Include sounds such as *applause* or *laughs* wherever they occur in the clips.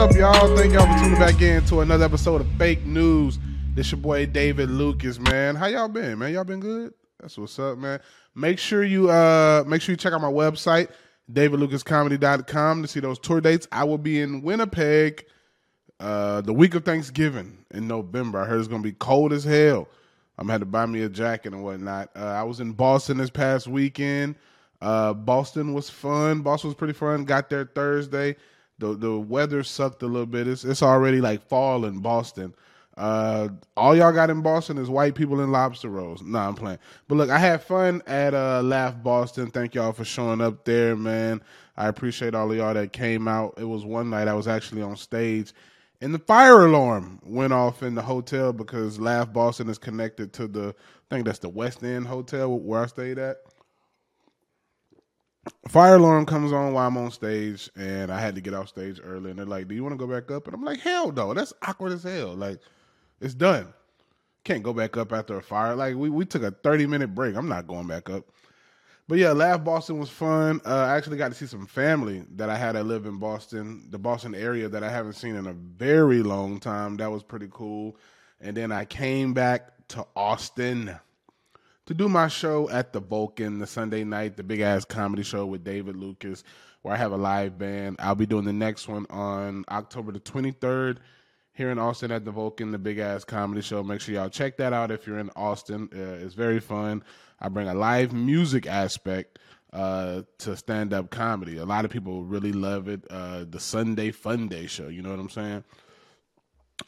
up, y'all? Thank y'all for tuning back in to another episode of Fake Newz. This your boy David Lucas, man. How y'all been, man? Y'all been good? That's what's up, man. Make sure you uh make sure you check out my website, davidlucascomedy.com to see those tour dates. I will be in Winnipeg uh the week of Thanksgiving in November. I heard it's gonna be cold as hell. I'm gonna have to buy me a jacket and whatnot. Uh, I was in Boston this past weekend. Uh, Boston was fun. Boston was pretty fun. Got there Thursday the the weather sucked a little bit. It's it's already like fall in Boston. Uh, all y'all got in Boston is white people in lobster rolls. Nah, I'm playing. But look, I had fun at uh, Laugh Boston. Thank y'all for showing up there, man. I appreciate all of y'all that came out. It was one night I was actually on stage, and the fire alarm went off in the hotel because Laugh Boston is connected to the I think that's the Westin Hotel where I stayed at fire alarm comes on while I'm on stage, and I had to get off stage early. And they're like, "Do you want to go back up?" And I'm like, "Hell no, that's awkward as hell. Like, it's done. Can't go back up after a fire. Like, we we took a 30 minute break. I'm not going back up." But yeah, Laugh Boston was fun. Uh, I actually got to see some family that I had that live in Boston, the Boston area that I haven't seen in a very long time. That was pretty cool. And then I came back to Austin to do my show at the Vulcan the Sunday night, the big ass comedy show with David Lucas, where I have a live band. I'll be doing the next one on October the 23rd here in Austin at the Vulcan, the big ass comedy show. Make sure y'all check that out if you're in Austin. Uh, it's very fun. I bring a live music aspect uh, to stand up comedy. A lot of people really love it. Uh, the Sunday Fun Day show, you know what I'm saying?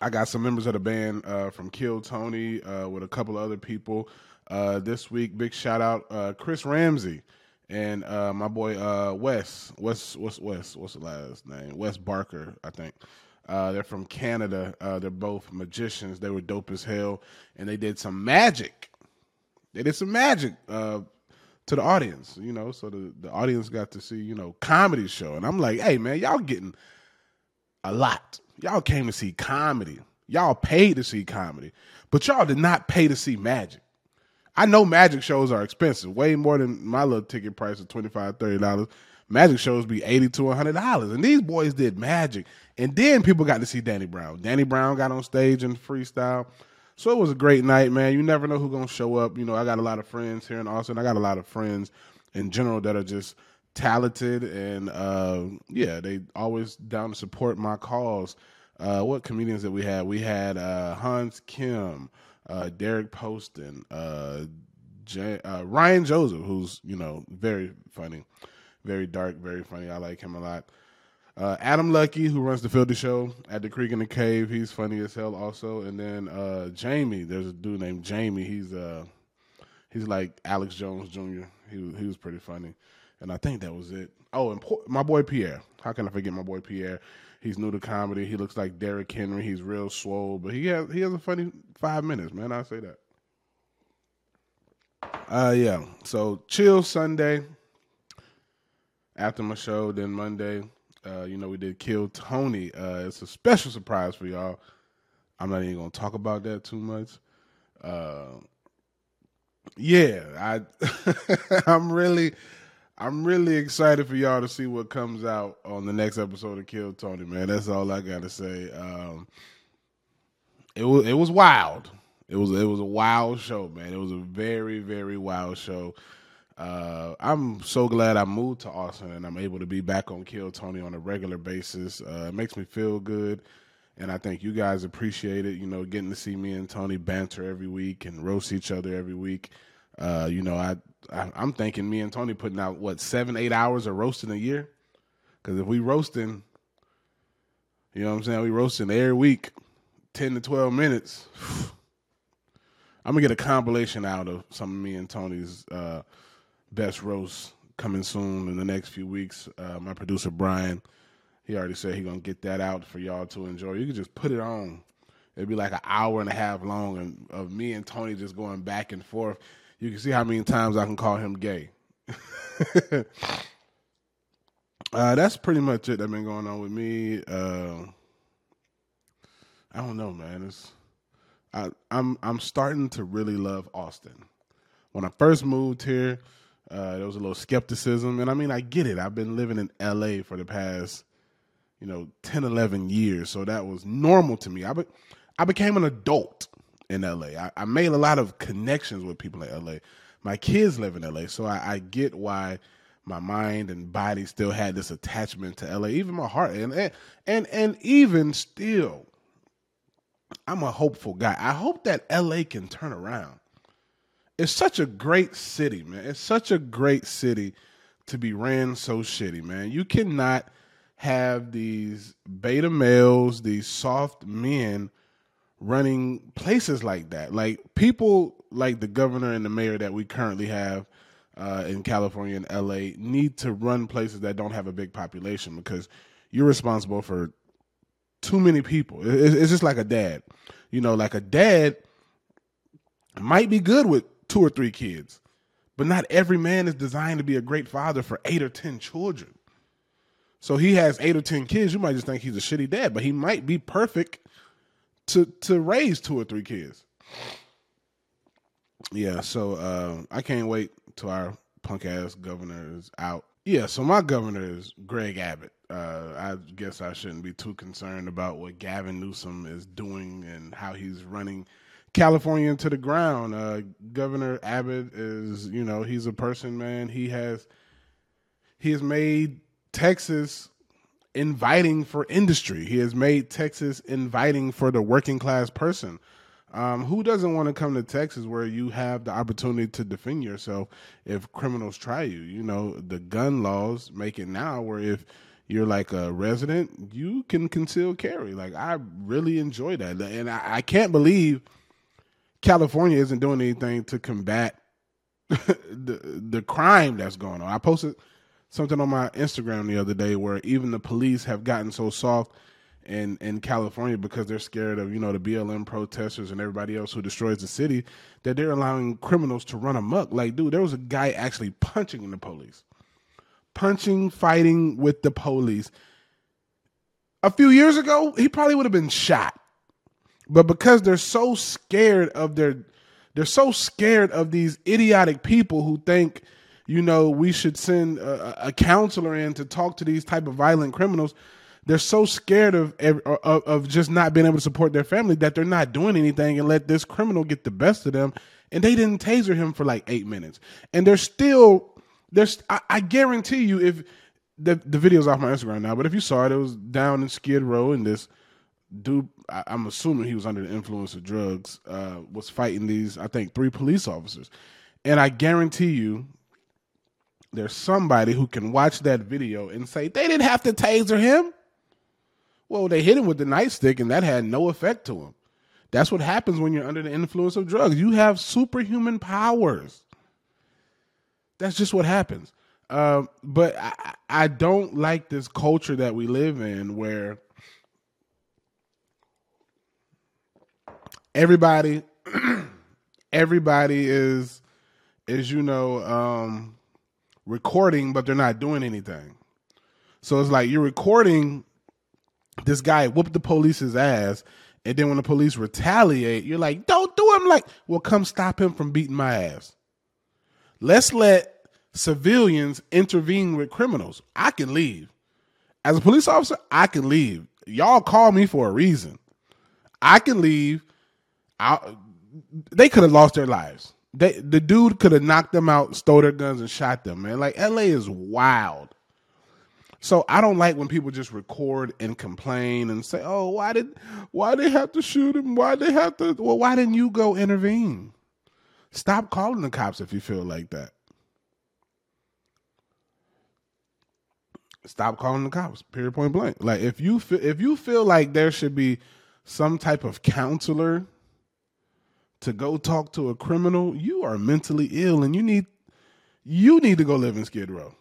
I got some members of the band uh, from Kill Tony uh, with a couple other people. Uh, this week, big shout out uh, Chris Ramsey and uh, my boy uh, Wes. Wes, what's Wes? What's the last name? Wes Barker, I think. Uh, they're from Canada. Uh, they're both magicians. They were dope as hell, and they did some magic. They did some magic to the audience, you know. So the the audience got to see, you know, comedy show, and I'm like, hey man, y'all getting a lot. Y'all came to see comedy. Y'all paid to see comedy, but y'all did not pay to see magic. I know magic shows are expensive, way more than my little ticket price of $25, $30. Magic shows be 80 to $100. And these boys did magic. And then people got to see Danny Brown. Danny Brown got on stage and freestyle. So it was a great night, man. You never know who's going to show up. You know, I got a lot of friends here in Austin. I got a lot of friends in general that are just talented and uh, yeah, they always down to support my cause. Uh, what comedians that we had? We had uh, Hans Kim, uh, Derek Poston, uh, J- uh, Ryan Joseph, who's you know very funny, very dark, very funny. I like him a lot. Uh, Adam Lucky, who runs the Filthy Show at the Creek and the Cave, he's funny as hell also. And then uh, Jamie, there's a dude named Jamie. He's uh, he's like Alex Jones Jr. He was, he was pretty funny. And I think that was it. Oh, and my boy Pierre. How can I forget my boy Pierre? He's new to comedy. He looks like Derrick Henry. He's real swole, but he has he has a funny five minutes, man. I say that. Uh yeah. So chill Sunday after my show. Then Monday, uh, you know, we did Kill Tony. Uh, it's a special surprise for y'all. I'm not even gonna talk about that too much. Uh, yeah, I *laughs* I'm really I'm really excited for y'all to see what comes out on the next episode of Kill Tony, man. That's all I gotta say. Um, it was it was wild. It was it was a wild show, man. It was a very very wild show. Uh, I'm so glad I moved to Austin and I'm able to be back on Kill Tony on a regular basis. Uh, it makes me feel good, and I think you guys appreciate it. You know, getting to see me and Tony banter every week and roast each other every week. Uh, you know, I, I am thinking me and Tony putting out what seven eight hours of roasting a year. Because if we roasting, you know what I'm saying, we roasting every week, ten to twelve minutes. *sighs* I'm gonna get a compilation out of some of me and Tony's uh, best roasts coming soon in the next few weeks. Uh, my producer Brian, he already said he gonna get that out for y'all to enjoy. You can just put it on. It'd be like an hour and a half long, and of me and Tony just going back and forth you can see how many times I can call him gay. *laughs* uh, that's pretty much it that's been going on with me. Uh, I don't know, man. It's I, I'm I'm starting to really love Austin. When I first moved here, uh, there was a little skepticism, and I mean I get it. I've been living in L.A. for the past, you know, 10, 11 years. So that was normal to me. I, be, I became an adult in LA. I, I, made a lot of connections with people in LA. My kids live in LA, so I, I get why my mind and body still had this attachment to LA, even my heart, and and and, and even still, I'm a hopeful guy. I hope that LA can turn around. It's such a great city, man. It's such a great city to be ran so shitty, man. You cannot have these beta males, these soft men running places like that. Like people like the governor and the mayor that we currently have uh, in California and LA need to run places that don't have a big population because you're responsible for too many people. It's just like a dad. You know, like a dad might be good with two or three kids, but not every man is designed to be a great father for eight or 10 children. So he has eight or ten kids. You might just think he's a shitty dad, but he might be perfect to to raise two or three kids. Yeah, so uh, I can't wait till our punk ass governor is out. Yeah, so my governor is Greg Abbott. Uh, I guess I shouldn't be too concerned about what Gavin Newsom is doing and how he's running California into the ground. Uh, governor Abbott is, you know, he's a person, man. He has he has made Texas inviting for industry. He has made Texas inviting for the working class person. Um, who doesn't want to come to Texas where you have the opportunity to defend yourself if criminals try you? You know, the gun laws make it now where if you're like a resident, you can conceal carry. Like, I really enjoy that. And I, I can't believe California isn't doing anything to combat *laughs* the, the crime that's going on. I posted something on my Instagram the other day where even the police have gotten so soft in in California because they're scared of you know the BLM protesters and everybody else who destroys the city that they're allowing criminals to run amok. Like, dude, there was a guy actually punching the police, punching, fighting with the police. A few years ago, he probably would have been shot, but because they're so scared of their, they're so scared of these idiotic people who think you know, we should send a, a counselor in to talk to these type of violent criminals. They're so scared of, of of just not being able to support their family that they're not doing anything and let this criminal get the best of them. And they didn't taser him for like eight minutes, and they're still there's. I, I guarantee you, if the the video's off my Instagram now, but if you saw it, it was down in Skid Row, and this dude, I, am assuming he was under the influence of drugs, uh, was fighting these, I think, three police officers. And I guarantee you, there's somebody who can watch that video and say they didn't have to taser him. Well, they hit him with the nightstick and that had no effect to him. That's what happens when you're under the influence of drugs. You have superhuman powers. That's just what happens. Uh, but I, I don't like this culture that we live in where everybody *clears throat* everybody is is you know um recording, but they're not doing anything. So it's like you're recording this guy whoop the police's ass, and then when the police retaliate, you're like, don't do him like, well, come stop him from beating my ass. Let's let civilians intervene with criminals. I can leave. As a police officer, I can leave. Y'all call me for a reason. I can leave. I, they could have lost their lives. They the dude could have knocked them out, stole their guns, and shot them. Man, like LA is wild. So I don't like when people just record and complain and say, "Oh, why did why they have to shoot him? Why they have to? Well, why didn't you go intervene? Stop calling the cops if you feel like that. Stop calling the cops. Period. Point blank. Like if you feel if you feel like there should be some type of counselor to go talk to a criminal, you are mentally ill and you need you need to go live in Skid Row.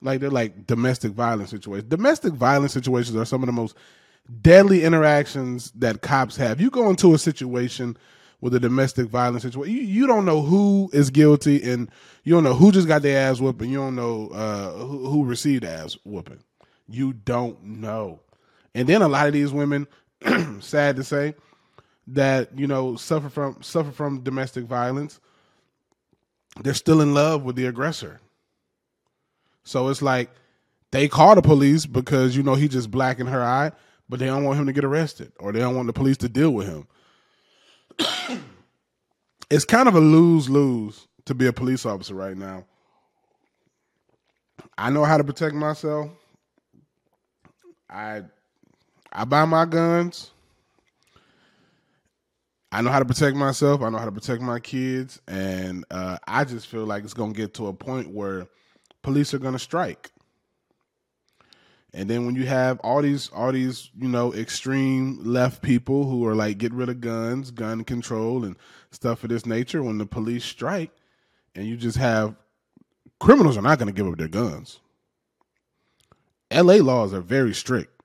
Like they're like domestic violence situations. Domestic violence situations are some of the most deadly interactions that cops have. You go into a situation with a domestic violence situation, you, you don't know who is guilty and you don't know who just got their ass whooping. You don't know uh, who, who received ass whooping. You don't know. And then a lot of these women *clears throat* sad to say, that you know suffer from suffer from domestic violence. They're still in love with the aggressor. So it's like they call the police because you know he just black in her eye, but they don't want him to get arrested or they don't want the police to deal with him. *clears throat* it's kind of a lose lose to be a police officer right now. I know how to protect myself. I I buy my guns. I know how to protect myself. I know how to protect my kids, and uh, I just feel like it's gonna get to a point where police are gonna strike. And then when you have all these all these, you know, extreme left people who are like get rid of guns, gun control and stuff of this nature, when the police strike and you just have criminals are not going to give up their guns. LA laws are very strict.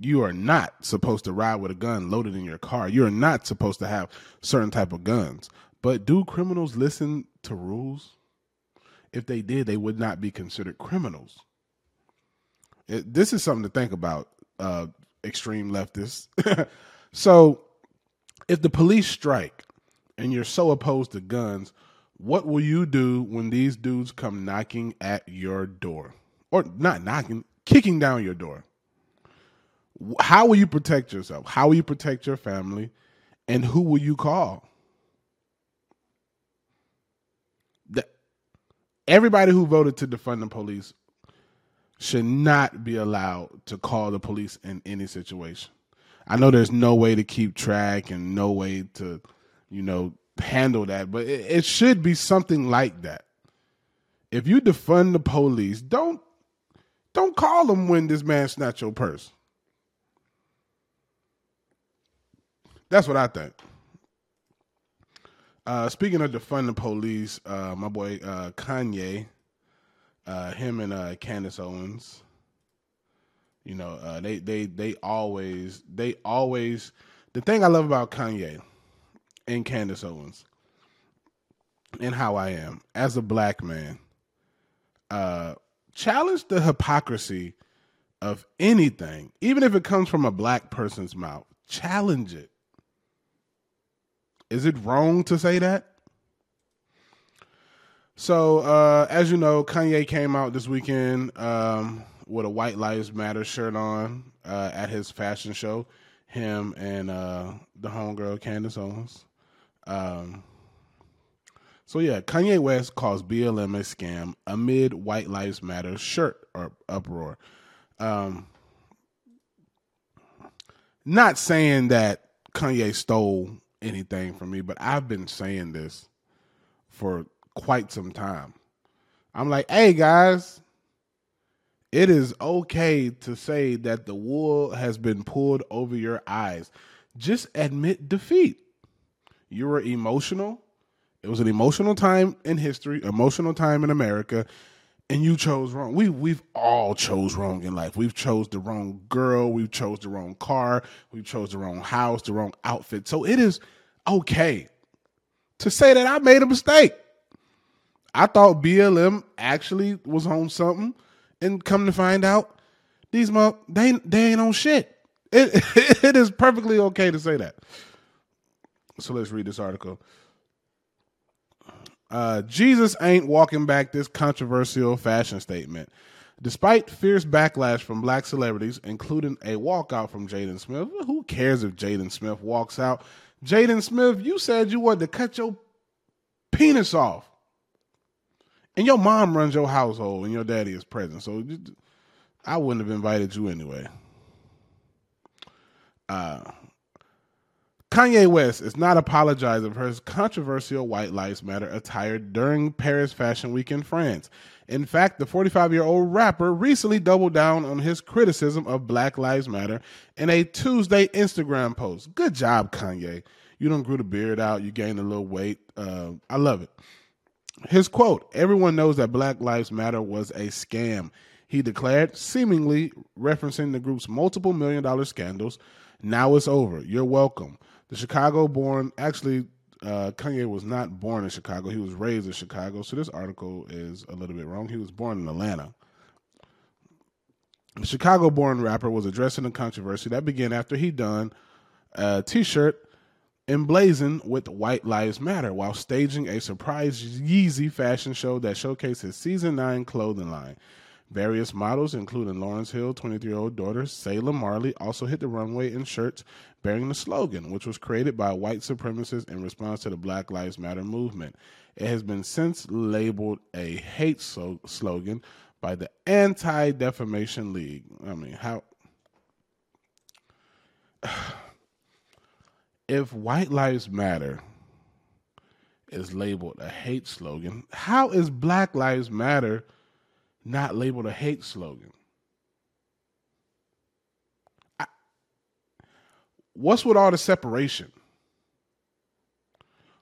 You are not supposed to ride with a gun loaded in your car. You are not supposed to have certain type of guns. But do criminals listen to rules? If they did, they would not be considered criminals. It, this is something to think about, uh, extreme leftists. *laughs* so, if the police strike and you're so opposed to guns, what will you do when these dudes come knocking at your door? Or not knocking, kicking down your door? How will you protect yourself? How will you protect your family? And who will you call? The, everybody who voted to defund the police should not be allowed to call the police in any situation. I know there's no way to keep track and no way to, you know, handle that, but it, it should be something like that. If you defund the police, don't don't call them when this man snatch your purse. That's what I think. Uh, speaking of defund the police, uh, my boy uh, Kanye uh, him and uh, Candace Owens. You know, uh, they they they always they always the thing I love about Kanye and Candace Owens and how I am as a black man. Uh, challenge the hypocrisy of anything, even if it comes from a black person's mouth. Challenge it. Is it wrong to say that? So, uh, as you know, Kanye came out this weekend um, with a White Lives Matter shirt on uh, at his fashion show. Him and uh, the homegirl Candace Owens. Um, so yeah, Kanye West calls BLM a scam amid White Lives Matter shirt or uproar. Um, not saying that Kanye stole anything from me, but I've been saying this for quite some time. I'm like, hey guys, it is okay to say that the wool has been pulled over your eyes. Just admit defeat. You were emotional. It was an emotional time in history, emotional time in America, and you chose wrong. We we've all chose wrong in life. We've chose the wrong girl, we've chose the wrong car, we chose the wrong house, the wrong outfit. So it is okay to say that I made a mistake. I thought BLM actually was on something, and come to find out, these mo they they ain't on shit. It *laughs* it is perfectly okay to say that. So let's read this article. Uh, Yeezus ain't walking back this controversial fashion statement. Despite fierce backlash from black celebrities, including a walkout from Jaden Smith, who cares if Jaden Smith walks out? Jaden Smith, you said you wanted to cut your penis off and your mom runs your household and your daddy is present. So I wouldn't have invited you anyway. Uh, Kanye West is not apologizing for his controversial White Lives Matter attire during Paris Fashion Week in France. In fact, the 45 year old rapper recently doubled down on his criticism of Black Lives Matter in a Tuesday Instagram post. Good job, Kanye. You don't grew the beard out, you gained a little weight. Uh, I love it. His quote Everyone knows that Black Lives Matter was a scam, he declared, seemingly referencing the group's multiple million dollar scandals. Now it's over. You're welcome. The Chicago born, actually, uh, Kanye was not born in Chicago. He was raised in Chicago. So this article is a little bit wrong. He was born in Atlanta. The Chicago born rapper was addressing the controversy that began after he donned a t shirt emblazoned with White Lives Matter while staging a surprise Yeezy fashion show that showcased his season 9 clothing line. Various models, including Lauryn Hill, 23 year old daughter Selah Marley, also hit the runway in shirts bearing the slogan, which was created by white supremacists in response to the Black Lives Matter movement. It has been since labeled a hate so- slogan by the Anti Defamation League. I mean, how. *sighs* if White Lives Matter is labeled a hate slogan, how is Black Lives Matter not labeled a hate slogan? What's with all the separation?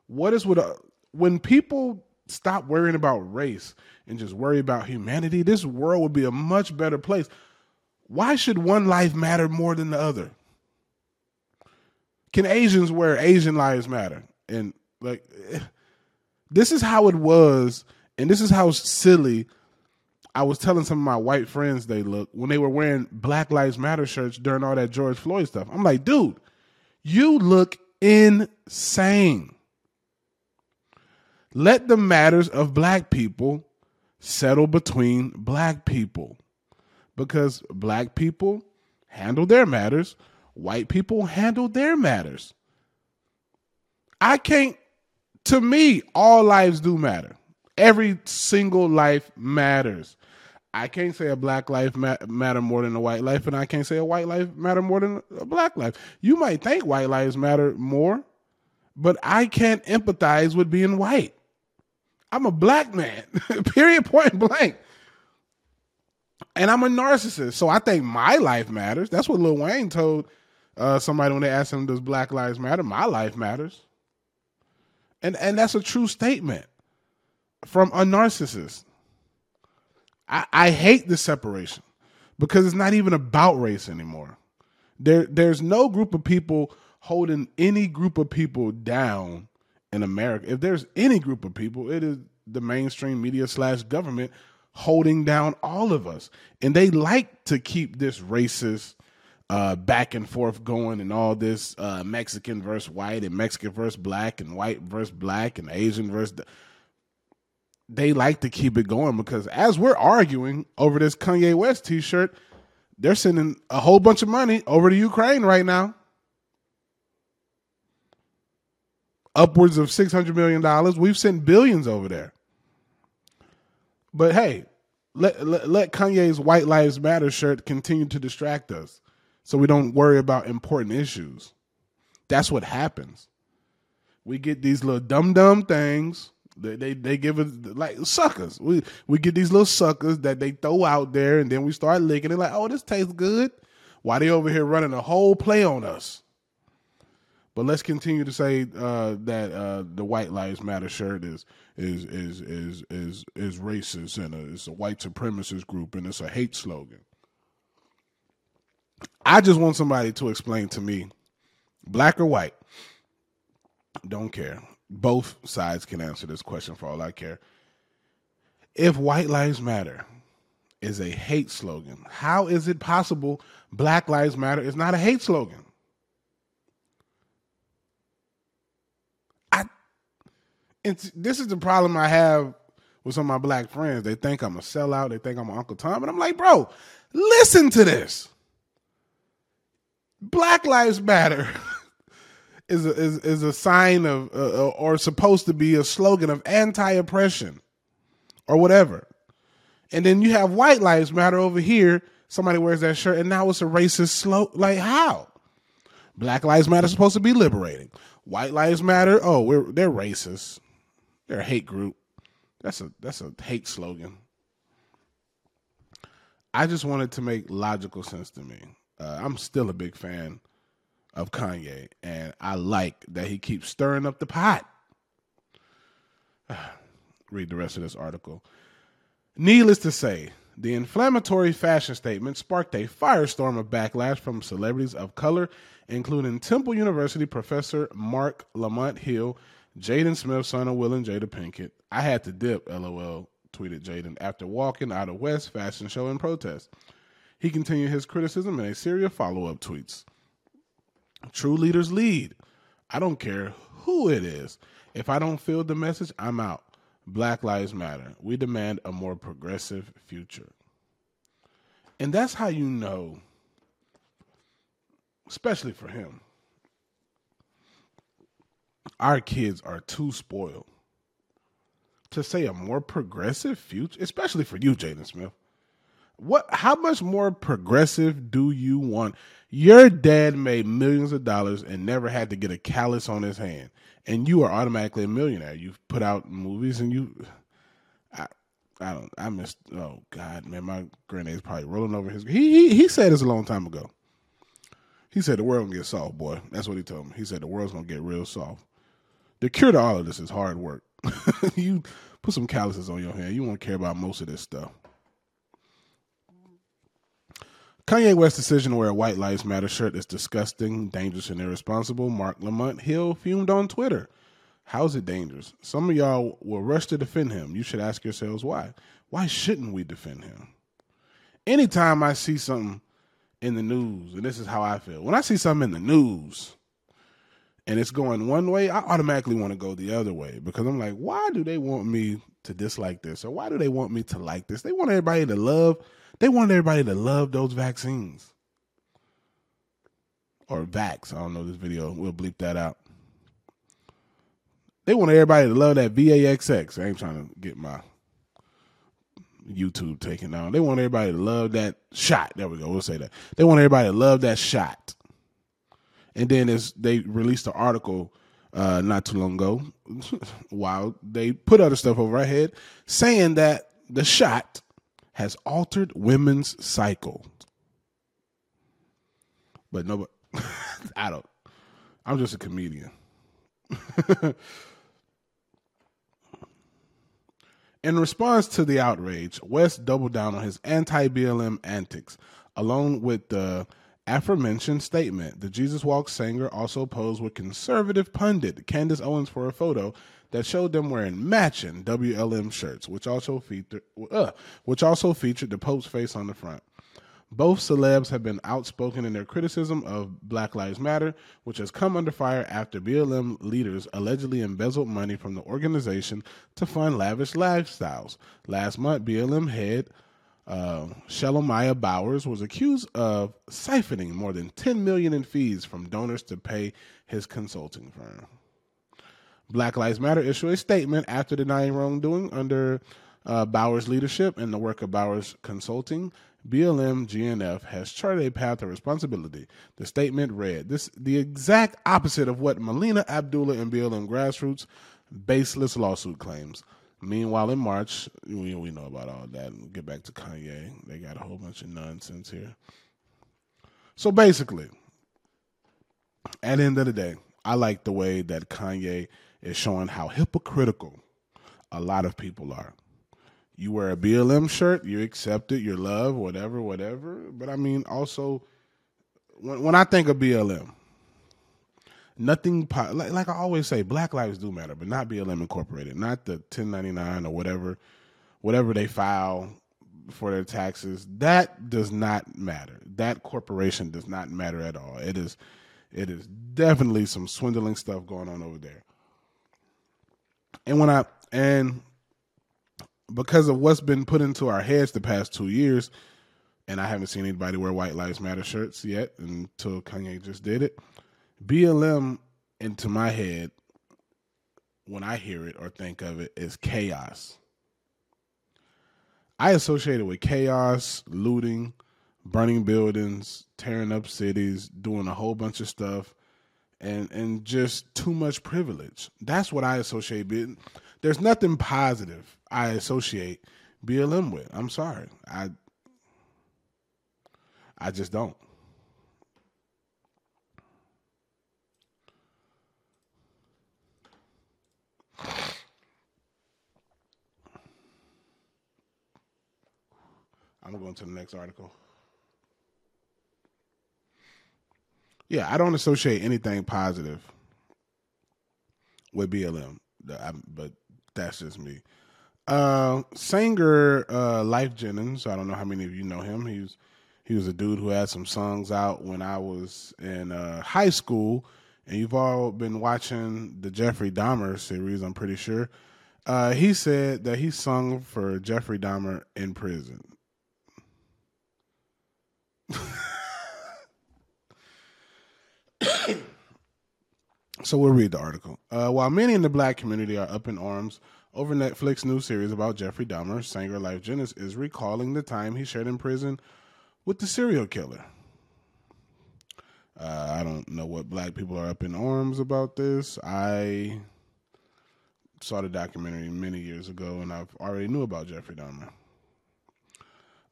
What is with uh, when people stop worrying about race and just worry about humanity? This world would be a much better place. Why should one life matter more than the other? Can Asians wear Asian lives matter? And like this is how it was, and this is how silly I was telling some of my white friends they look when they were wearing Black Lives Matter shirts during all that George Floyd stuff. I'm like, dude, you look insane. Let the matters of black people settle between black people because black people handle their matters, white people handle their matters. I can't to me, all lives do matter. Every single life matters. I can't say a black life matter more than a white life, and I can't say a white life matter more than a black life. You might think white lives matter more, but I can't empathize with being white. I'm a black man, *laughs* period, point blank. And I'm a narcissist, so I think my life matters. That's what Lil Wayne told uh, somebody when they asked him, "Does Black Lives Matter?" My life matters. And and that's a true statement from a narcissist. I, I hate the separation because it's not even about race anymore. There there's no group of people holding any group of people down in America. If there's any group of people, it is the mainstream media slash government holding down all of us. And they like to keep this racist uh, back and forth going and all this uh, Mexican versus white and Mexican versus black and white versus black and Asian versus. The, they like to keep it going because as we're arguing over this Kanye West T-shirt, they're sending a whole bunch of money over to Ukraine right now. Upwards of six hundred million dollars. We've sent billions over there. But hey, let, let, let Kanye's White Lives Matter shirt continue to distract us so we don't worry about important issues. That's what happens. We get these little dumb dumb things. They, they they give us like suckers. We we get these little suckers that they throw out there, and then we start licking it like, oh, this tastes good. Why they over here running a whole play on us? But let's continue to say uh, that uh, the White Lives Matter shirt is is is is is is racist and a, it's a white supremacist group and it's a hate slogan. I just want somebody to explain to me, black or white, don't care. Both sides can answer this question for all I care. If white lives matter is a hate slogan, how is it possible black lives matter is not a hate slogan? I and this is the problem I have with some of my black friends. They think I'm a sellout, they think I'm Uncle Tom, and I'm like, bro, listen to this. Black Lives Matter is a, is is a sign of uh, uh, or supposed to be a slogan of anti-oppression or whatever. And then you have White Lives Matter over here. Somebody wears that shirt, and now it's a racist slogan. Like how? Black Lives Matter is supposed to be liberating. White Lives Matter. Oh, we're they're racist. They're a hate group. That's a that's a hate slogan. I just wanted to make logical sense to me. Uh, I'm still a big fan of Kanye, and I like that he keeps stirring up the pot. *sighs* Read the rest of this article. Needless to say, the inflammatory fashion statement sparked a firestorm of backlash from celebrities of color, including Temple University professor Marc Lamont Hill, Jaden Smith, son of Will and Jada Pinkett. I had to dip, lol, tweeted Jaden after walking out of West Fashion Show in protest. He continued his criticism in a series of follow up tweets. True leaders lead. I don't care who it is. If I don't feel the message, I'm out. Black Lives Matter. We demand a more progressive future. And that's how you know, especially for him, our kids are too spoiled to say a more progressive future, especially for you, Jaden Smith. What? How much more progressive do you want? Your dad made millions of dollars and never had to get a callus on his hand, and you are automatically a millionaire. You've put out movies, and you, I, I don't, I missed. Oh God, man, my grenades probably rolling over his. He he he said this a long time ago. He said the world gonna get soft, boy. That's what he told me. He said the world's gonna get real soft. The cure to all of this is hard work. *laughs* you put some calluses on your hand. You won't care about most of this stuff. Kanye West's decision to wear a White Lives Matter shirt is disgusting, dangerous, and irresponsible. Marc Lamont Hill fumed on Twitter. How's it dangerous? Some of y'all will rush to defend him. You should ask yourselves why. Why shouldn't we defend him? Anytime I see something in the news, and this is how I feel, when I see something in the news and it's going one way, I automatically want to go the other way because I'm like, why do they want me to dislike this? Or why do they want me to like this? They want everybody to love, they want everybody to love those vaccines. Or vax. I don't know this video. We'll bleep that out. They want everybody to love that VAXX. I ain't trying to get my YouTube taken down. They want everybody to love that shot. There we go. We'll say that. They want everybody to love that shot and then as they released the article uh, not too long ago, *laughs* while they put other stuff over our head, saying that the shot has altered women's cycle. But nobody, *laughs* I don't. I'm just a comedian. *laughs* In response to the outrage, West doubled down on his anti BLM antics, along with the aforementioned statement, the Jesus Walk singer also posed with conservative pundit Candace Owens for a photo that showed them wearing matching WLM shirts, which also featured uh, which also featured the Pope's face on the front. Both celebs have been outspoken in their criticism of Black Lives Matter, which has come under fire after BLM leaders allegedly embezzled money from the organization to fund lavish lifestyles. Last month, BLM head uh, Bowers was accused of siphoning more than 10 million in fees from donors to pay his consulting firm. Black Lives Matter issued a statement after denying wrongdoing under uh, Bowers' leadership and the work of Bowers Consulting. BLM GNF has charted a path of responsibility. The statement read this the exact opposite of what Melina Abdullah and BLM grassroots baseless lawsuit claims. Meanwhile, in March, we, we know about all that. We'll get back to Kanye. They got a whole bunch of nonsense here. So basically, at the end of the day, I like the way that Kanye is showing how hypocritical a lot of people are. You wear a BLM shirt, you accept it, you're loved, whatever, whatever. But I mean, also, when, when I think of BLM, nothing like, like I always say, Black lives do matter, but not BLM Incorporated, not the 1099 or whatever, whatever they file for their taxes. That does not matter. That corporation does not matter at all. It is, it is definitely some swindling stuff going on over there. And when I and because of what's been put into our heads the past two years, and I haven't seen anybody wear White Lives Matter shirts yet until Kanye just did it. BLM into my head when I hear it or think of it is chaos. I associate it with chaos, looting, burning buildings, tearing up cities, doing a whole bunch of stuff, and and just too much privilege. That's what I associate. There's nothing positive I associate BLM with. I'm sorry, I I just don't. I'm going to the next article. Yeah, I don't associate anything positive with BLM, but that's just me. Uh, singer uh, Lyfe Jennings. I don't know how many of you know him. He was he was a dude who had some songs out when I was in uh, high school, and you've all been watching the Jeffrey Dahmer series. I'm pretty sure. Uh, he said that he sung for Jeffrey Dahmer in prison so we'll read the article. Uh, while many in the black community are up in arms over Netflix new series about Jeffrey Dahmer, Sanger Lyfe Jennings is recalling the time he shared in prison with the serial killer. Uh, I don't know what black people are up in arms about this. I saw the documentary many years ago, and I've already knew about Jeffrey Dahmer.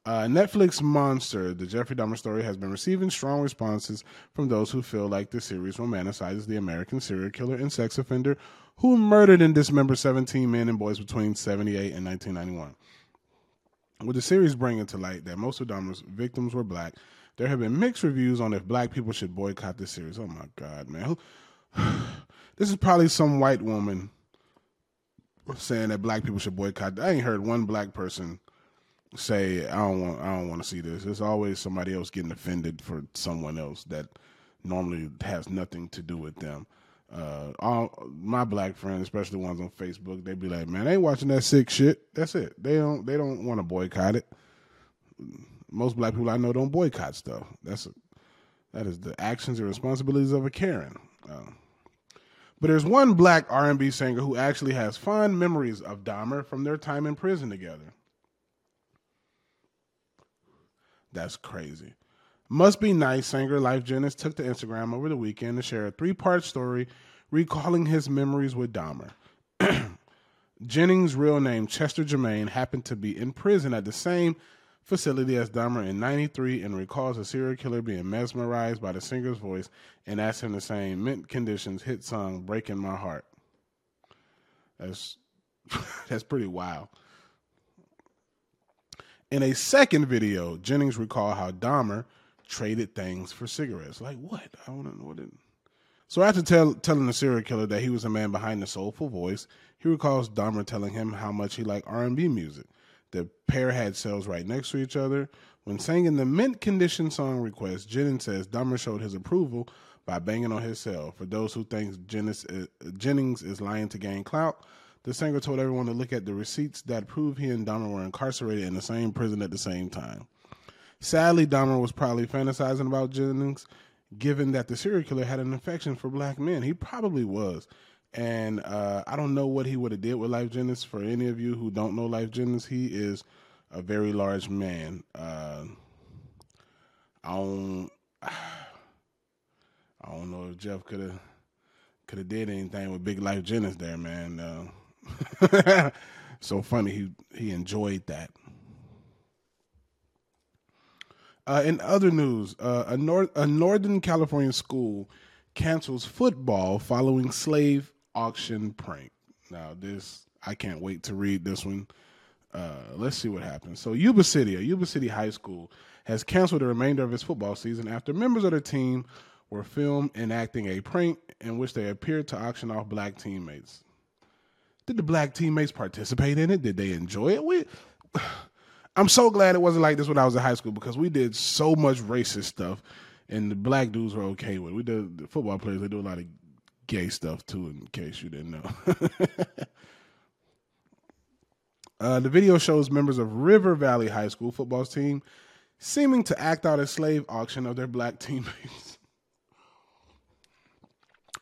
Uh, Netflix Monster, the Jeffrey Dahmer story, has been receiving strong responses from those who feel like the series romanticizes the American serial killer and sex offender who murdered and dismembered 17 men and boys between 78 and 1991. With the series bringing to light that most of Dahmer's victims were black, there have been mixed reviews on if black people should boycott the series. Oh my God, man. *sighs* this is probably some white woman saying that black people should boycott. I ain't heard one black person say I don't want I don't want to see this. There's always somebody else getting offended for someone else that normally has nothing to do with them. Uh, all my black friends, especially the ones on Facebook, they be like, "Man, they ain't watching that sick shit." That's it. They don't. They don't want to boycott it. Most black people I know don't boycott stuff. That's a, that is the actions and responsibilities of a Karen. Uh, but there's one black R&B singer who actually has fond memories of Dahmer from their time in prison together. That's crazy. Must Be Nice singer Lyfe Jennings took to Instagram over the weekend to share a three part story recalling his memories with Dahmer. *clears throat* Jennings' real name, Chester Germain, happened to be in prison at the same facility as Dahmer in 93 and recalls a serial killer being mesmerized by the singer's voice and asked him to sing Mint Conditions hit song Breaking My Heart. That's *laughs* that's pretty wild. In a second video, Jennings recalled how Dahmer traded things for cigarettes. Like what? I don't know what it. So after tell, telling the serial killer that he was the man behind the soulful voice, he recalls Dahmer telling him how much he liked R&B music. The pair had cells right next to each other. When singing the mint condition song request, Jennings says Dahmer showed his approval by banging on his cell. For those who think Jennings is, Jennings is lying to gain clout, the singer told everyone to look at the receipts that prove he and Dahmer were incarcerated in the same prison at the same time. Sadly, Dahmer was probably fantasizing about Jennings, given that the serial killer had an affection for black men. He probably was. And uh, I don't know what he would have did with Lyfe Jennings. For any of you who don't know Lyfe Jennings, he is a very large man. Uh, I don't, *sighs* I don't know if Jeff could have could have did anything with Big Lyfe Jennings there, man. Uh, *laughs* so funny he he enjoyed that. Uh, in other news, uh, a, nor- a Northern California school cancels football following slave auction prank. Now, this I can't wait to read this one. Uh, let's see what happens. So, Yuba City, a Yuba City high school, has canceled the remainder of its football season after members of the team were filmed enacting a prank in which they appeared to auction off black teammates. Did the black teammates participate in it? Did they enjoy it? We *sighs* I'm so glad it wasn't like this when I was in high school because we did so much racist stuff, and the black dudes were okay with. it. We did the football players. They do a lot of gay stuff too. In case you didn't know. *laughs* uh, the video shows members of River Valley High School football team seeming to act out a slave auction of their black *laughs* teammates.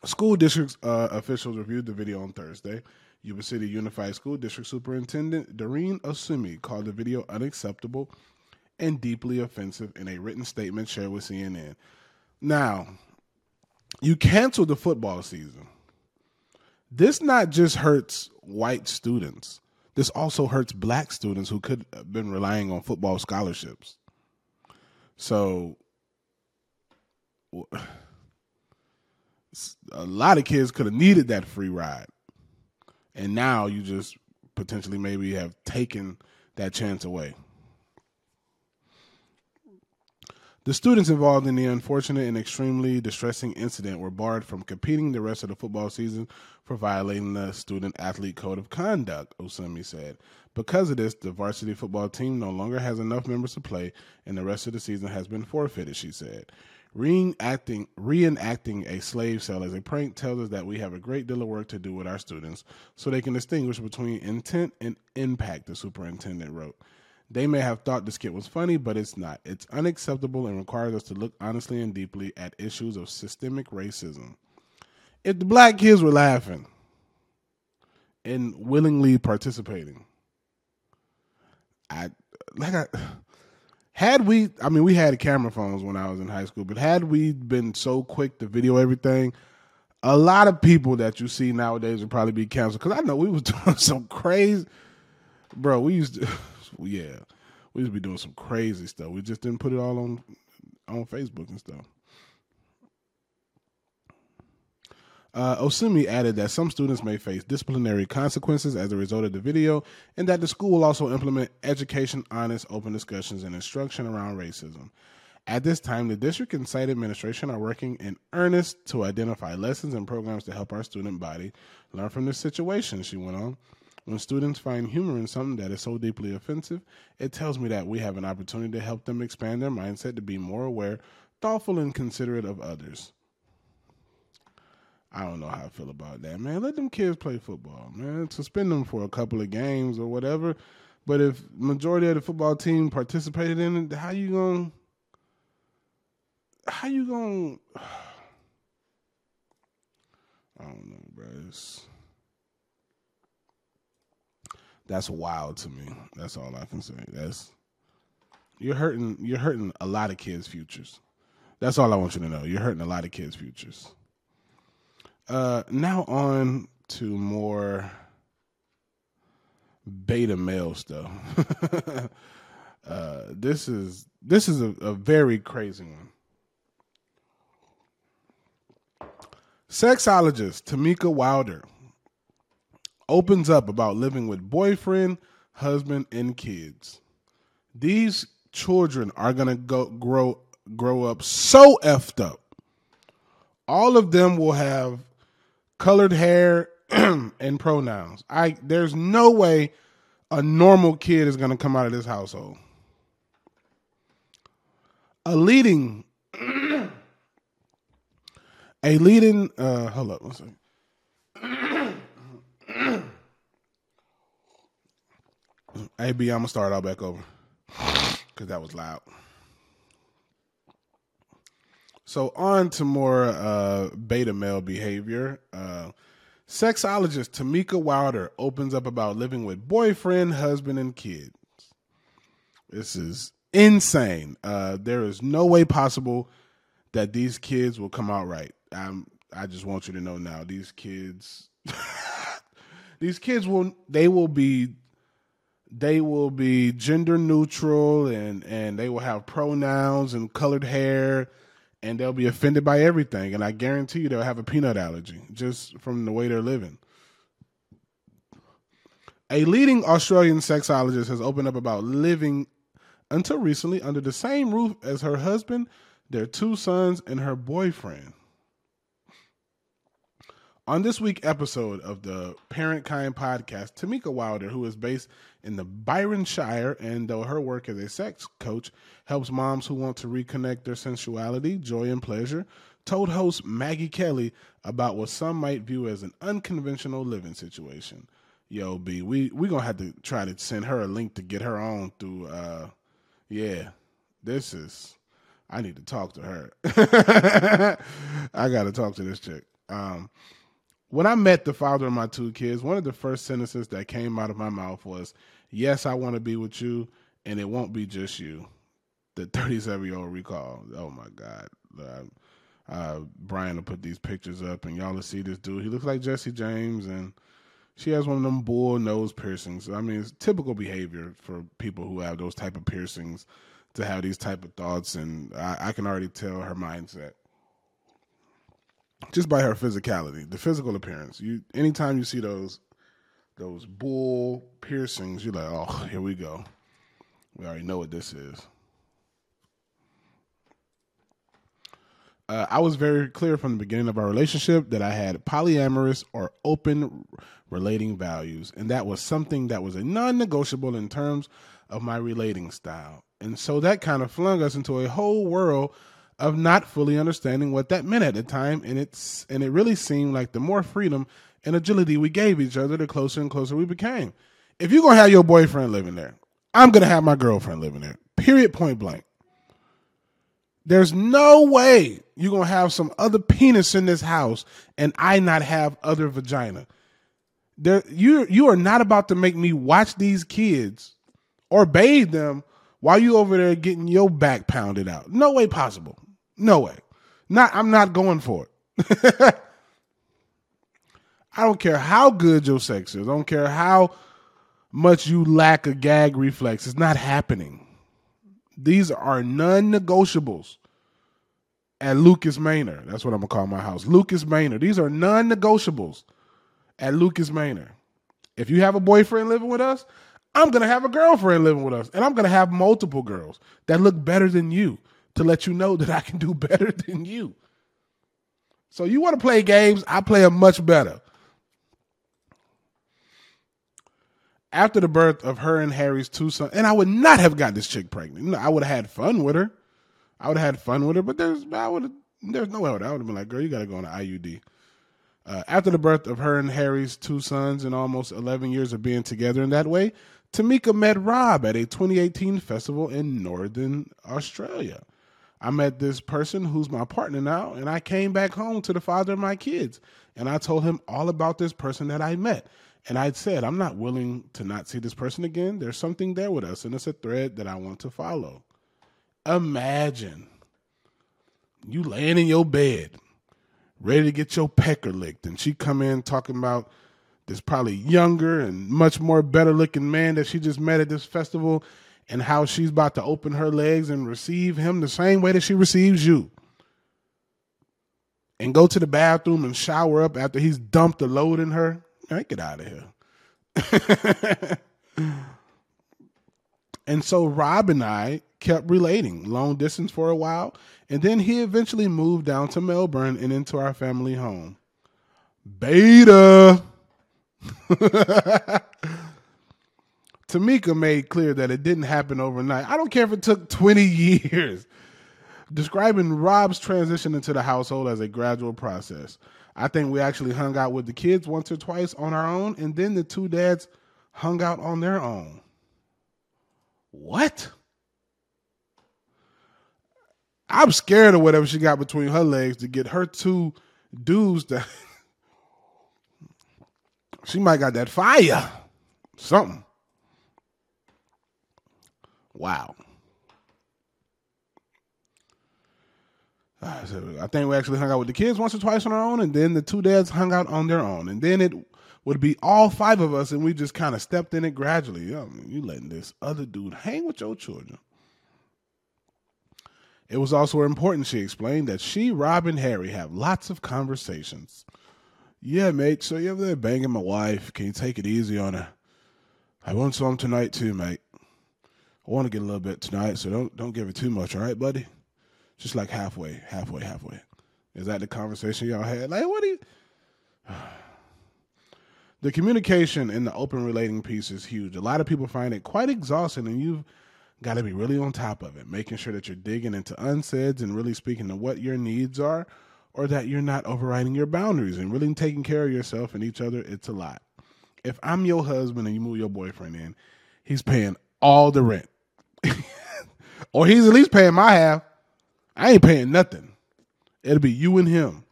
School district uh, officials reviewed the video on Thursday. Yuba City Unified School District Superintendent Doreen Osumi called the video unacceptable and deeply offensive in a written statement shared with CNN. Now, you canceled the football season. This not just hurts white students. This also hurts black students who could have been relying on football scholarships. So *sighs* a lot of kids could have needed that free ride and now you just potentially maybe have taken that chance away. The students involved in the unfortunate and extremely distressing incident were barred from competing the rest of the football season for violating the student athlete code of conduct, Osumi said. Because of this, the varsity football team no longer has enough members to play, and the rest of the season has been forfeited, she said. Reenacting, reenacting a slave sale as a prank tells us that we have a great deal of work to do with our students so they can distinguish between intent and impact, the superintendent wrote. They may have thought the skit was funny, but it's not. It's unacceptable and requires us to look honestly and deeply at issues of systemic racism. if the black kids were laughing and willingly participating, I like I had we I mean we had camera phones when I was in high school, but had we been so quick to video everything, a lot of people that you see nowadays would probably be canceled. Because I know we was *laughs* doing some crazy, bro. We used to, *laughs* yeah, we used to be doing some crazy stuff. We just didn't put it all on on Facebook and stuff. Uh, Osimi added that some students may face disciplinary consequences as a result of the video, and that the school will also implement education, honest, open discussions, and instruction around racism. At this time, the district and site administration are working in earnest to identify lessons and programs to help our student body learn from this situation, she went on. When students find humor in something that is so deeply offensive, it tells me that we have an opportunity to help them expand their mindset to be more aware, thoughtful, and considerate of others. I don't know how I feel about that, man. Let them kids play football, man. Suspend them for a couple of games or whatever. But if majority of the football team participated in it, how you to. how you to. *sighs* I don't know, bro. It's, that's wild to me. That's all I can say. That's you're hurting you're hurting a lot of kids' futures. That's all I want you to know. You're hurting a lot of kids' futures. Uh, now on to more beta male stuff. *laughs* uh, this is this is a, a very crazy one. Sexologist Tamika Wilder opens up about living with boyfriend, husband, and kids. These children are gonna go grow grow up so effed up. All of them will have colored hair, *clears throat* and pronouns. I there's no way a normal kid is going to come out of this household. A leading *clears throat* a leading uh hold up one second. *clears throat* hey B, I'm gonna start all back over. Cause that was loud. So on to more uh, beta male behavior. Uh, sexologist Tamika Wilder opens up about living with boyfriend, husband, and kids. This is insane. Uh, there is no way possible that these kids will come out right. I'm, I just want you to know now. These kids, *laughs* these kids will they will be they will be gender neutral and and they will have pronouns and colored hair and they'll be offended by everything. And I guarantee you they'll have a peanut allergy just from the way they're living. A leading Australian sexologist has opened up about living until recently under the same roof as her husband, their two sons, and her boyfriend. On this week episode of the Parent Kind podcast, Tamika Wilder, who is based in the Byron Shire, and though her work as a sex coach helps moms who want to reconnect their sensuality, joy, and pleasure, told host Maggie Kelly about what some might view as an unconventional living situation. Yo, B, we we gonna have to try to send her a link to get her on through. uh Yeah, this is. I need to talk to her. *laughs* I got to talk to this chick. Um, when I met the father of my two kids, one of the first sentences that came out of my mouth was, Yes, I want to be with you, and it won't be just you. The 37 year old recall. Oh my God. Uh, uh, Brian will put these pictures up, and y'all will see this dude. He looks like Jesse James, and she has one of them bull nose piercings. I mean, it's typical behavior for people who have those type of piercings to have these type of thoughts, and I, I can already tell her mindset just by her physicality, the physical appearance. You anytime you see those those bull piercings, you're like, oh, here we go. We already know what this is. Uh, I was very clear from the beginning of our relationship that I had polyamorous or open relating values, and that was something that was a non negotiable in terms of my relating style. And so that kind of flung us into a whole world of not fully understanding what that meant at the time, and it's and it really seemed like the more freedom and agility we gave each other, the closer and closer we became. If you're gonna have your boyfriend living there, I'm gonna have my girlfriend living there. Period. Point blank. There's no way you're gonna have some other penis in this house and I not have other vagina. There you you are not about to make me watch these kids or bathe them while you over there getting your back pounded out. No way possible. No way. Not I'm not going for it. *laughs* I don't care how good your sex is. I don't care how much you lack a gag reflex. It's not happening. These are non-negotiables at Lucas Manor. That's what I'm gonna call my house. Lucas Manor. These are non-negotiables at Lucas Manor. If you have a boyfriend living with us, I'm gonna have a girlfriend living with us, and I'm gonna have multiple girls that look better than you to let you know that I can do *laughs* better than you. So you want to play games? I play them much better. after the birth of her and Harry's two sons, and I would not have got this chick pregnant. Know, I would have had fun with her. I would have had fun with her, but there's I would there's no way I would have been like, girl, you got to go on an IUD. Uh, after the birth of her and Harry's two sons and almost 11 years of being together in that way, Tamika met Rob at a 2018 festival in Northern Australia. I met this person who's my partner now, and I came back home to the father of my kids, and I told him all about this person that I met. And I'd said, I'm not willing to not see this person again. There's something there with us, and it's a thread that I want to follow. Imagine you laying in your bed, ready to get your pecker licked, and she come in talking about this probably younger and much more better looking man that she just met at this festival and how she's about to open her legs and receive him the same way that she receives you. And go to the bathroom and shower up after he's dumped the load in her. I get out of here. *laughs* and so Rob and I kept relating long distance for a while, and then he eventually moved down to Melbourne and into our family home. Beta. *laughs* Tamika made clear that it didn't happen overnight. I don't care if it took 20 *laughs* years. Describing Rob's transition into the household as a gradual process. I think we actually hung out with the kids once or twice on our own, and then the two dads hung out on their own. What? I'm scared of whatever she got between her legs to get her two dudes to. *laughs* she might got that fire. Something. Wow. Ah, I think we actually hung out with the kids once or twice on our own, and then the two dads hung out on their own, and then it would be all five of us, and we just kind of stepped in it gradually. I mean, you letting this other dude hang with your children. It was also important, she explained, that she, Rob, and Harry have lots of conversations. Yeah, mate, so you ever there banging my wife? Can you take it easy on her? I want some tonight too, mate. I want to get a little bit tonight, so don't don't give it too much, all right, buddy? just like halfway, halfway, halfway. Is that the conversation y'all had? Like, what do you? *sighs* the communication in the open relating piece is huge. A lot of people find it quite exhausting, and you've got to be really on top of it, making sure that you're digging into unsaids and really speaking to what your needs are, or that you're not overriding your boundaries and really taking care of yourself and each other. It's a lot. If I'm your husband and you move your boyfriend in, he's paying all the rent, *laughs* or he's at least paying my half. I ain't paying nothing. It'll be you and him.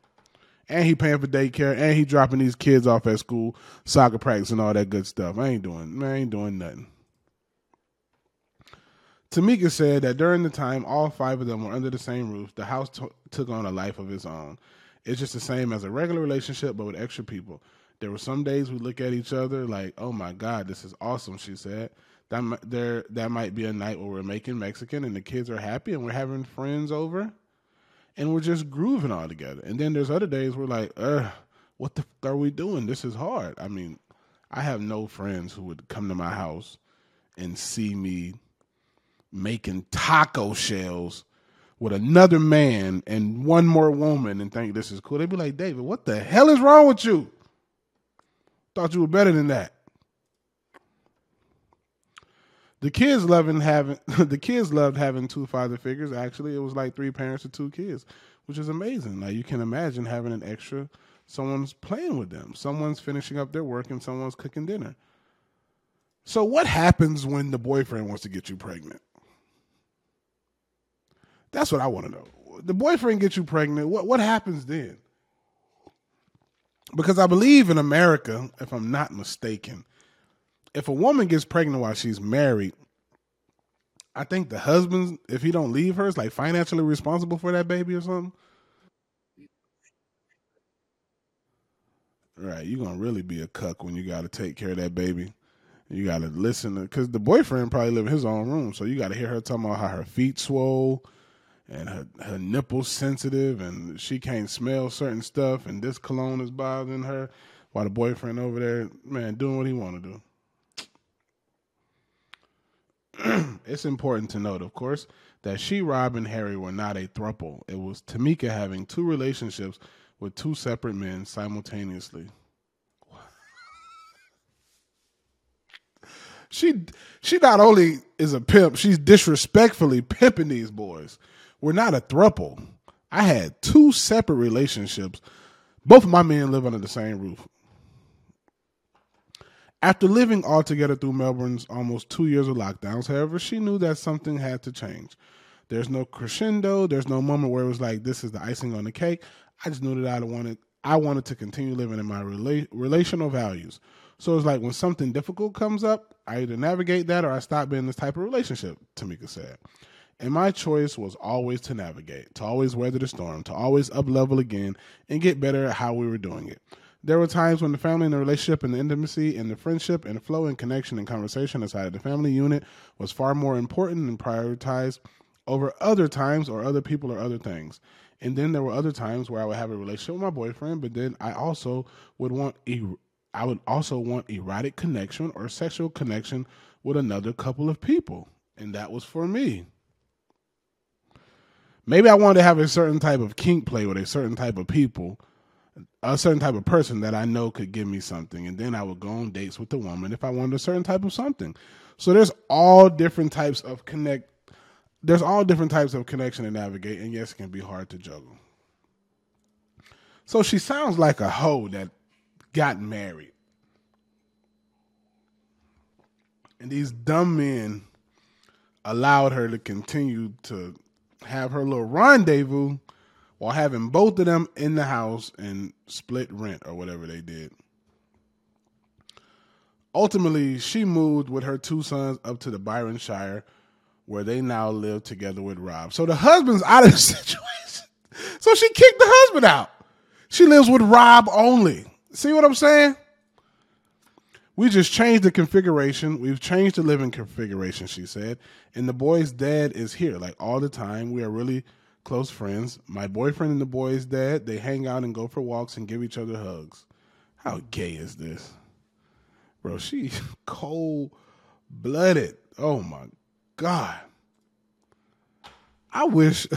And he paying for daycare and he dropping these kids off at school, soccer practice and all that good stuff. I ain't doing I ain't doing nothing. Tamika said that during the time all five of them were under the same roof, the house t- took on a life of its own. It's just the same as a regular relationship, but with extra people. There were some days we look at each other like, "Oh my God, this is awesome," she said that there that might be a night where we're making Mexican and the kids are happy and we're having friends over and we're just grooving all together. And then there's other days we're like, uh, what the are we doing? This is hard. I mean, I have no friends who would come to my house and see me making taco shells with another man and one more woman and think this is cool. They'd be like, David, what the hell is wrong with you? Thought you were better than that. The kids loving having *laughs* the kids loved having two father figures. Actually, it was like three parents and two kids, which is amazing. Like you can imagine having an extra. Someone's playing with them. Someone's finishing up their work, and someone's cooking dinner. So, what happens when the boyfriend wants to get you pregnant? That's what I want to know. The boyfriend gets you pregnant. What what happens then? Because I believe in America, if I'm not mistaken, if a woman gets pregnant while she's married, I think the husband, if he don't leave her, is like financially responsible for that baby or something. Right, you're gonna really be a cuck when you got to take care of that baby. You got to listen because the boyfriend probably live in his own room, so you got to hear her talking about how her feet swole and her her nipples sensitive and she can't smell certain stuff and this cologne is bothering her while the boyfriend over there, man, doing what he want to do. *clears throat* it's important to note, of course, that she, Rob, and Harry were not a thruple. It was Tamika having two relationships with two separate men simultaneously. *laughs* she she not only is a pimp, she's disrespectfully pimping these boys. We're not a thruple. I had two separate relationships. Both of my men live under the same roof. After living all together through Melbourne's almost two years of lockdowns, however, she knew that something had to change. There's no crescendo. There's no moment where it was like, "This is the icing on the cake." I just knew that I wanted, I wanted to continue living in my rela- relational values. So it's like when something difficult comes up, I either navigate that or I stop being this type of relationship. Tamika said. And my choice was always to navigate, to always weather the storm, to always up level again and get better at how we were doing it. There were times when the family and the relationship and the intimacy and the friendship and the flow and connection and conversation inside of the family unit was far more important and prioritized over other times or other people or other things. And then there were other times where I would have a relationship with my boyfriend, but then I also would want I would also want erotic connection or sexual connection with another couple of people, and that was for me. Maybe I wanted to have a certain type of kink play with a certain type of people, a certain type of person that I know could give me something, and then I would go on dates with the woman if I wanted a certain type of something. So there's all different types of connect. There's all different types of connection to navigate, and yes, it can be hard to juggle. So she sounds like a hoe that got married. And these dumb men allowed her to continue to have her little rendezvous while having both of them in the house and split rent or whatever they did. Ultimately, she moved with her two sons up to the Byron Shire, where they now live together with Rob. So the husband's out of the *laughs* situation. So she kicked the husband out. She lives with Rob only. See what I'm saying? We just changed the configuration. We've changed the living configuration, she said. And the boy's dad is here, like all the time. We are really close friends. My boyfriend and the boy's dad, they hang out and go for walks and give each other hugs. How gay is this? Bro, she *laughs* cold blooded. Oh my God. I wish.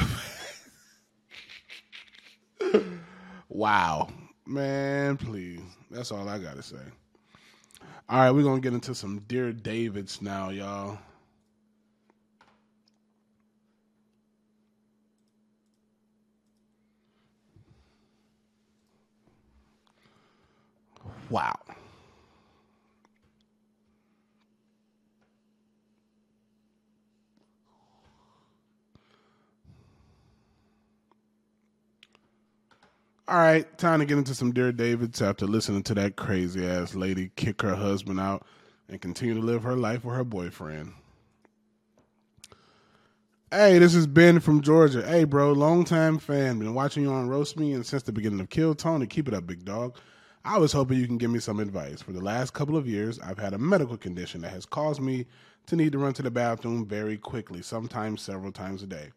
*laughs* wow. Man, please. That's all I got to say. All right, we're going to get into some Dear Davids now, y'all. Wow. All right, time to get into some Dear Davids after listening to that crazy ass lady kick her husband out and continue to live her life with her boyfriend. Hey, this is Ben from Georgia. Hey, bro, long time fan. Been watching you on Roast Me and since the beginning of Kill Tony. Keep it up, big dog. I was hoping you can give me some advice. For the last couple of years, I've had a medical condition that has caused me to need to run to the bathroom very quickly, sometimes several times a day.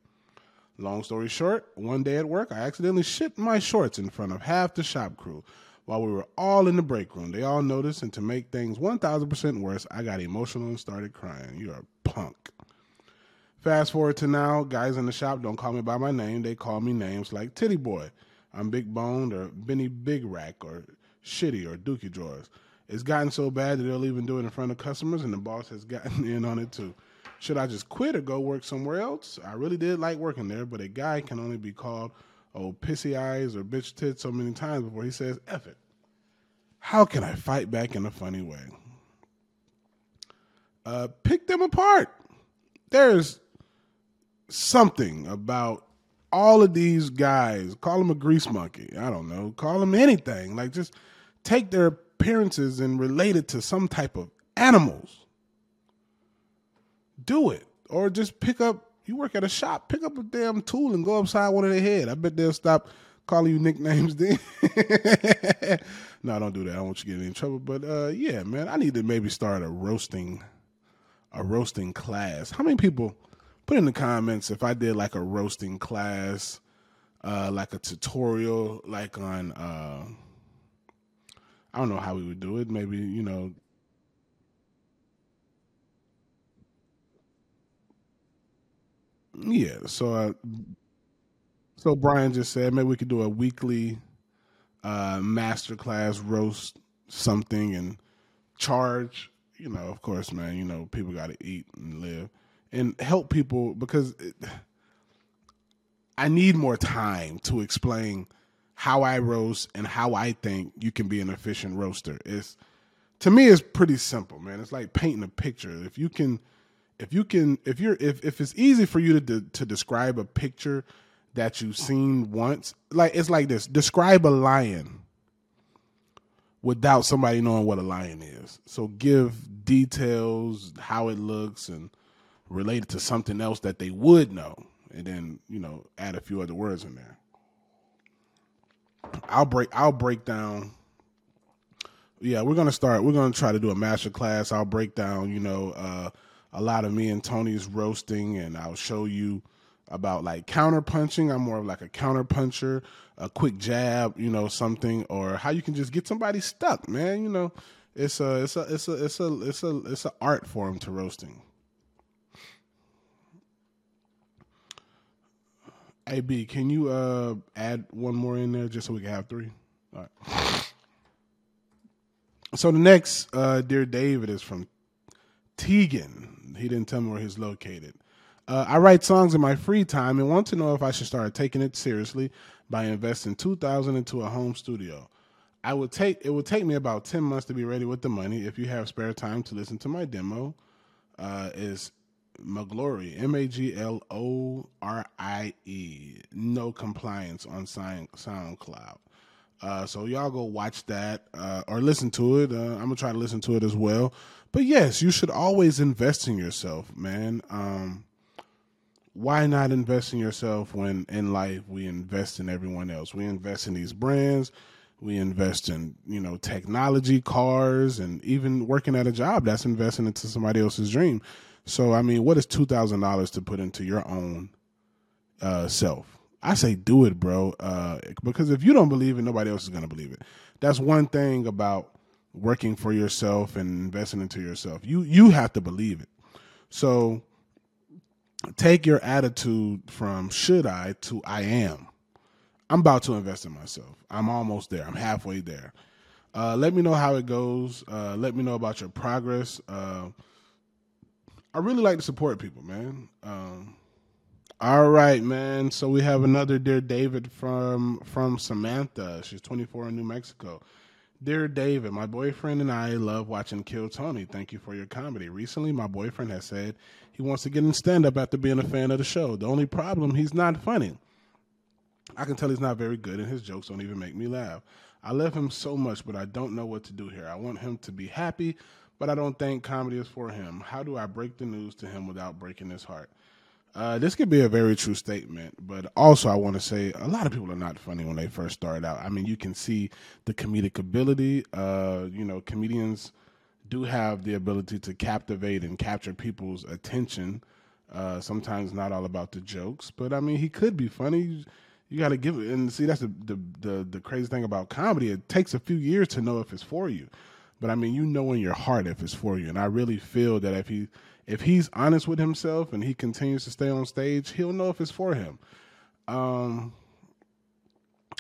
Long story short, one day at work, I accidentally shit my shorts in front of half the shop crew while we were all in the break room. They all noticed, and to make things 1000% worse, I got emotional and started crying. You're a punk. Fast forward to now, guys in the shop don't call me by my name. They call me names like Titty Boy. I'm Big Boned or Benny Big Rack or Shitty or Dookie Drawers. It's gotten so bad that they'll even do it in front of customers, and the boss has gotten *laughs* in on it too. Should I just quit or go work somewhere else? I really did like working there, but a guy can only be called oh pissy eyes or bitch tits so many times before he says F it. How can I fight back in a funny way? Uh, pick them apart. There's something about all of these guys. Call them a grease monkey. I don't know. Call them anything. Like just take their appearances and relate it to some type of animals. Do it. Or just pick up you work at a shop, pick up a damn tool and go upside one of their head. I bet they'll stop calling you nicknames then. *laughs* no, don't do that. I don't want you get in trouble. But uh, yeah, man, I need to maybe start a roasting a roasting class. How many people put in the comments if I did like a roasting class, uh, like a tutorial, like on uh, I don't know how we would do it. Maybe, you know, yeah, so uh, so Brian just said maybe we could do a weekly uh masterclass roast something and charge you know, of course, man, you know, people got to eat and live and help people because it, I need more time to explain how I roast and how I think you can be an efficient roaster. It's to me it's pretty simple, man. It's like painting a picture. If you can if you can if you're if if it's easy for you to to describe a picture that you've seen once, like it's like this. Describe a lion without somebody knowing what a lion is. So give details, how it looks, and relate it to something else that they would know, and then you know add a few other words in there. I'll break. I'll break down. Yeah, we're gonna start. We're gonna try to do a master class. I'll break down. You know, uh, a lot of me and Tony's roasting, and I'll show you about like counter punching. I'm more of like a counter puncher, a quick jab, you know, something, or how you can just get somebody stuck, man. You know, it's a it's a it's a it's a it's a it's an art form to roasting. Hey B, can you uh add one more in there just so we can have three? All right. So the next uh dear David is from Tegan. He didn't tell me where he's located. Uh, I write songs in my free time and want to know if I should start taking it seriously by investing two thousand into a home studio. I would take it would take me about ten months to be ready with the money. If you have spare time to listen to my demo, uh, is Maglorie M A G L O R I E. No compliance on SoundCloud. Uh, so y'all go watch that uh, or listen to it. Uh, I'm gonna try to listen to it as well. But yes, you should always invest in yourself, man. Um, why not invest in yourself when in life we invest in everyone else? We invest in these brands, we invest in, you know, technology, cars, and even working at a job that's investing into somebody else's dream. So I mean, what is two thousand dollars to put into your own uh, self? I say do it, bro. Uh, because if you don't believe it, nobody else is gonna believe it. That's one thing about working for yourself and investing into yourself. You you have to believe it. So take your attitude from should I to I am. I'm about to invest in myself. I'm almost there. I'm halfway there. Uh, let me know how it goes. Uh, let me know about your progress. Uh, I really like to support people, man. Um, all right, man. So we have another dear David from from Samantha. She's 24 in New Mexico. Dear David, my boyfriend and I love watching Kill Tony. Thank you for your comedy. Recently, my boyfriend has said he wants to get in stand up after being a fan of the show. The only problem, he's not funny. I can tell he's not very good, and his jokes don't even make me laugh. I love him so much, but I don't know what to do here. I want him to be happy, but I don't think comedy is for him. How do I break the news to him without breaking his heart? Uh, this could be a very true statement, but also I want to say a lot of people are not funny when they first start out. I mean, you can see the comedic ability. Uh, you know, comedians do have the ability to captivate and capture people's attention. Uh, sometimes not all about the jokes, but I mean, he could be funny. You got to give it, and see that's the, the the the crazy thing about comedy. It takes a few years to know if it's for you, but I mean, you know in your heart if it's for you. And I really feel that if he if he's honest with himself and he continues to stay on stage, he'll know if it's for him. Um,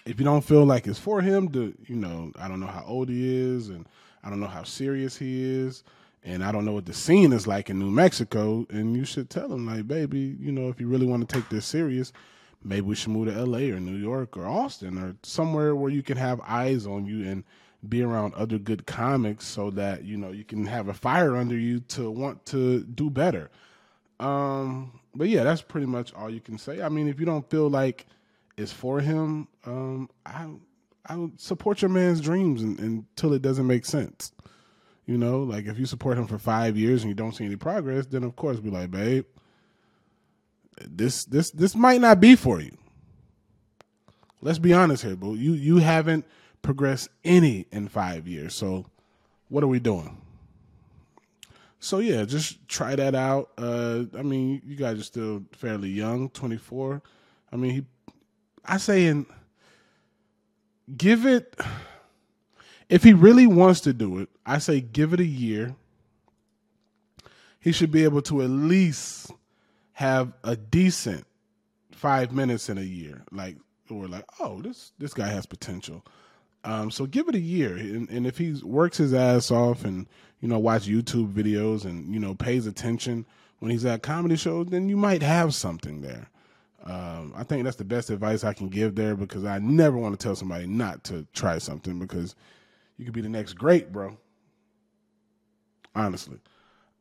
if you don't feel like it's for him, to you know, I don't know how old he is, and I don't know how serious he is, and I don't know what the scene is like in New Mexico. And you should tell him, like, baby, you know, if you really want to take this serious, maybe we should move to L.A. or New York or Austin or somewhere where you can have eyes on you and be around other good comics so that you know you can have a fire under you to want to do better Um, but yeah, that's pretty much all you can say. I mean, if you don't feel like it's for him, um, I I would support your man's dreams and, until it doesn't make sense. You know, like if you support him for five years and you don't see any progress, then of course be like, babe, this this this might not be for you. Let's be honest here, bro. You you haven't progressed any in five years. So what are we doing? So yeah, just try that out. Uh, I mean, you guys are still fairly young, twenty four. I mean, he, I say in give it if he really wants to do it, I say give it a year. He should be able to at least have a decent five minutes in a year. Like we're like, oh, this this guy has potential. Um, so give it a year, and, and if he works his ass off and you know watch YouTube videos and you know pays attention when he's at comedy shows, then you might have something there. Um, I think that's the best advice I can give there because I never want to tell somebody not to try something because you could be the next great, bro. Honestly.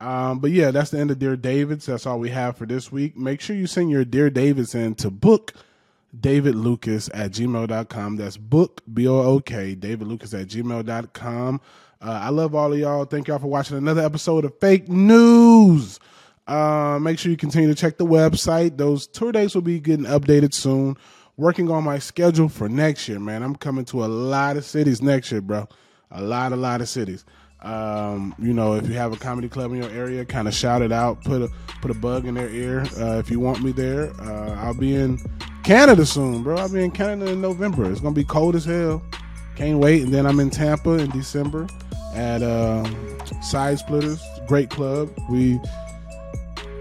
Um, but yeah, that's the end of Dear Davids. That's all we have for this week. Make sure you send your Dear Davids in to book David Lucas at gmail.com. That's book, B O O K, David Lucas at gmail.com. Uh, I love all of y'all. Thank y'all for watching another episode of Fake Newz. Uh, make sure you continue to check the website. Those tour dates will be getting updated soon. Working on my schedule for next year, man. I'm coming to a lot of cities next year, bro. A lot, a lot of cities. Um, you know, if you have a comedy club in your area, kind of shout it out. Put a put a bug in their ear. Uh, if you want me there, uh, I'll be in Canada soon, bro. I'll be in Canada in November. It's gonna be cold as hell. Can't wait. And then I'm in Tampa in December at um, Side Splitters, great club. We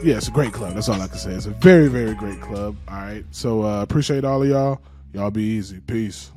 yeah, it's a great club. That's all I can say. It's a very, very great club. All right. So uh, appreciate all of y'all. Y'all be easy. Peace.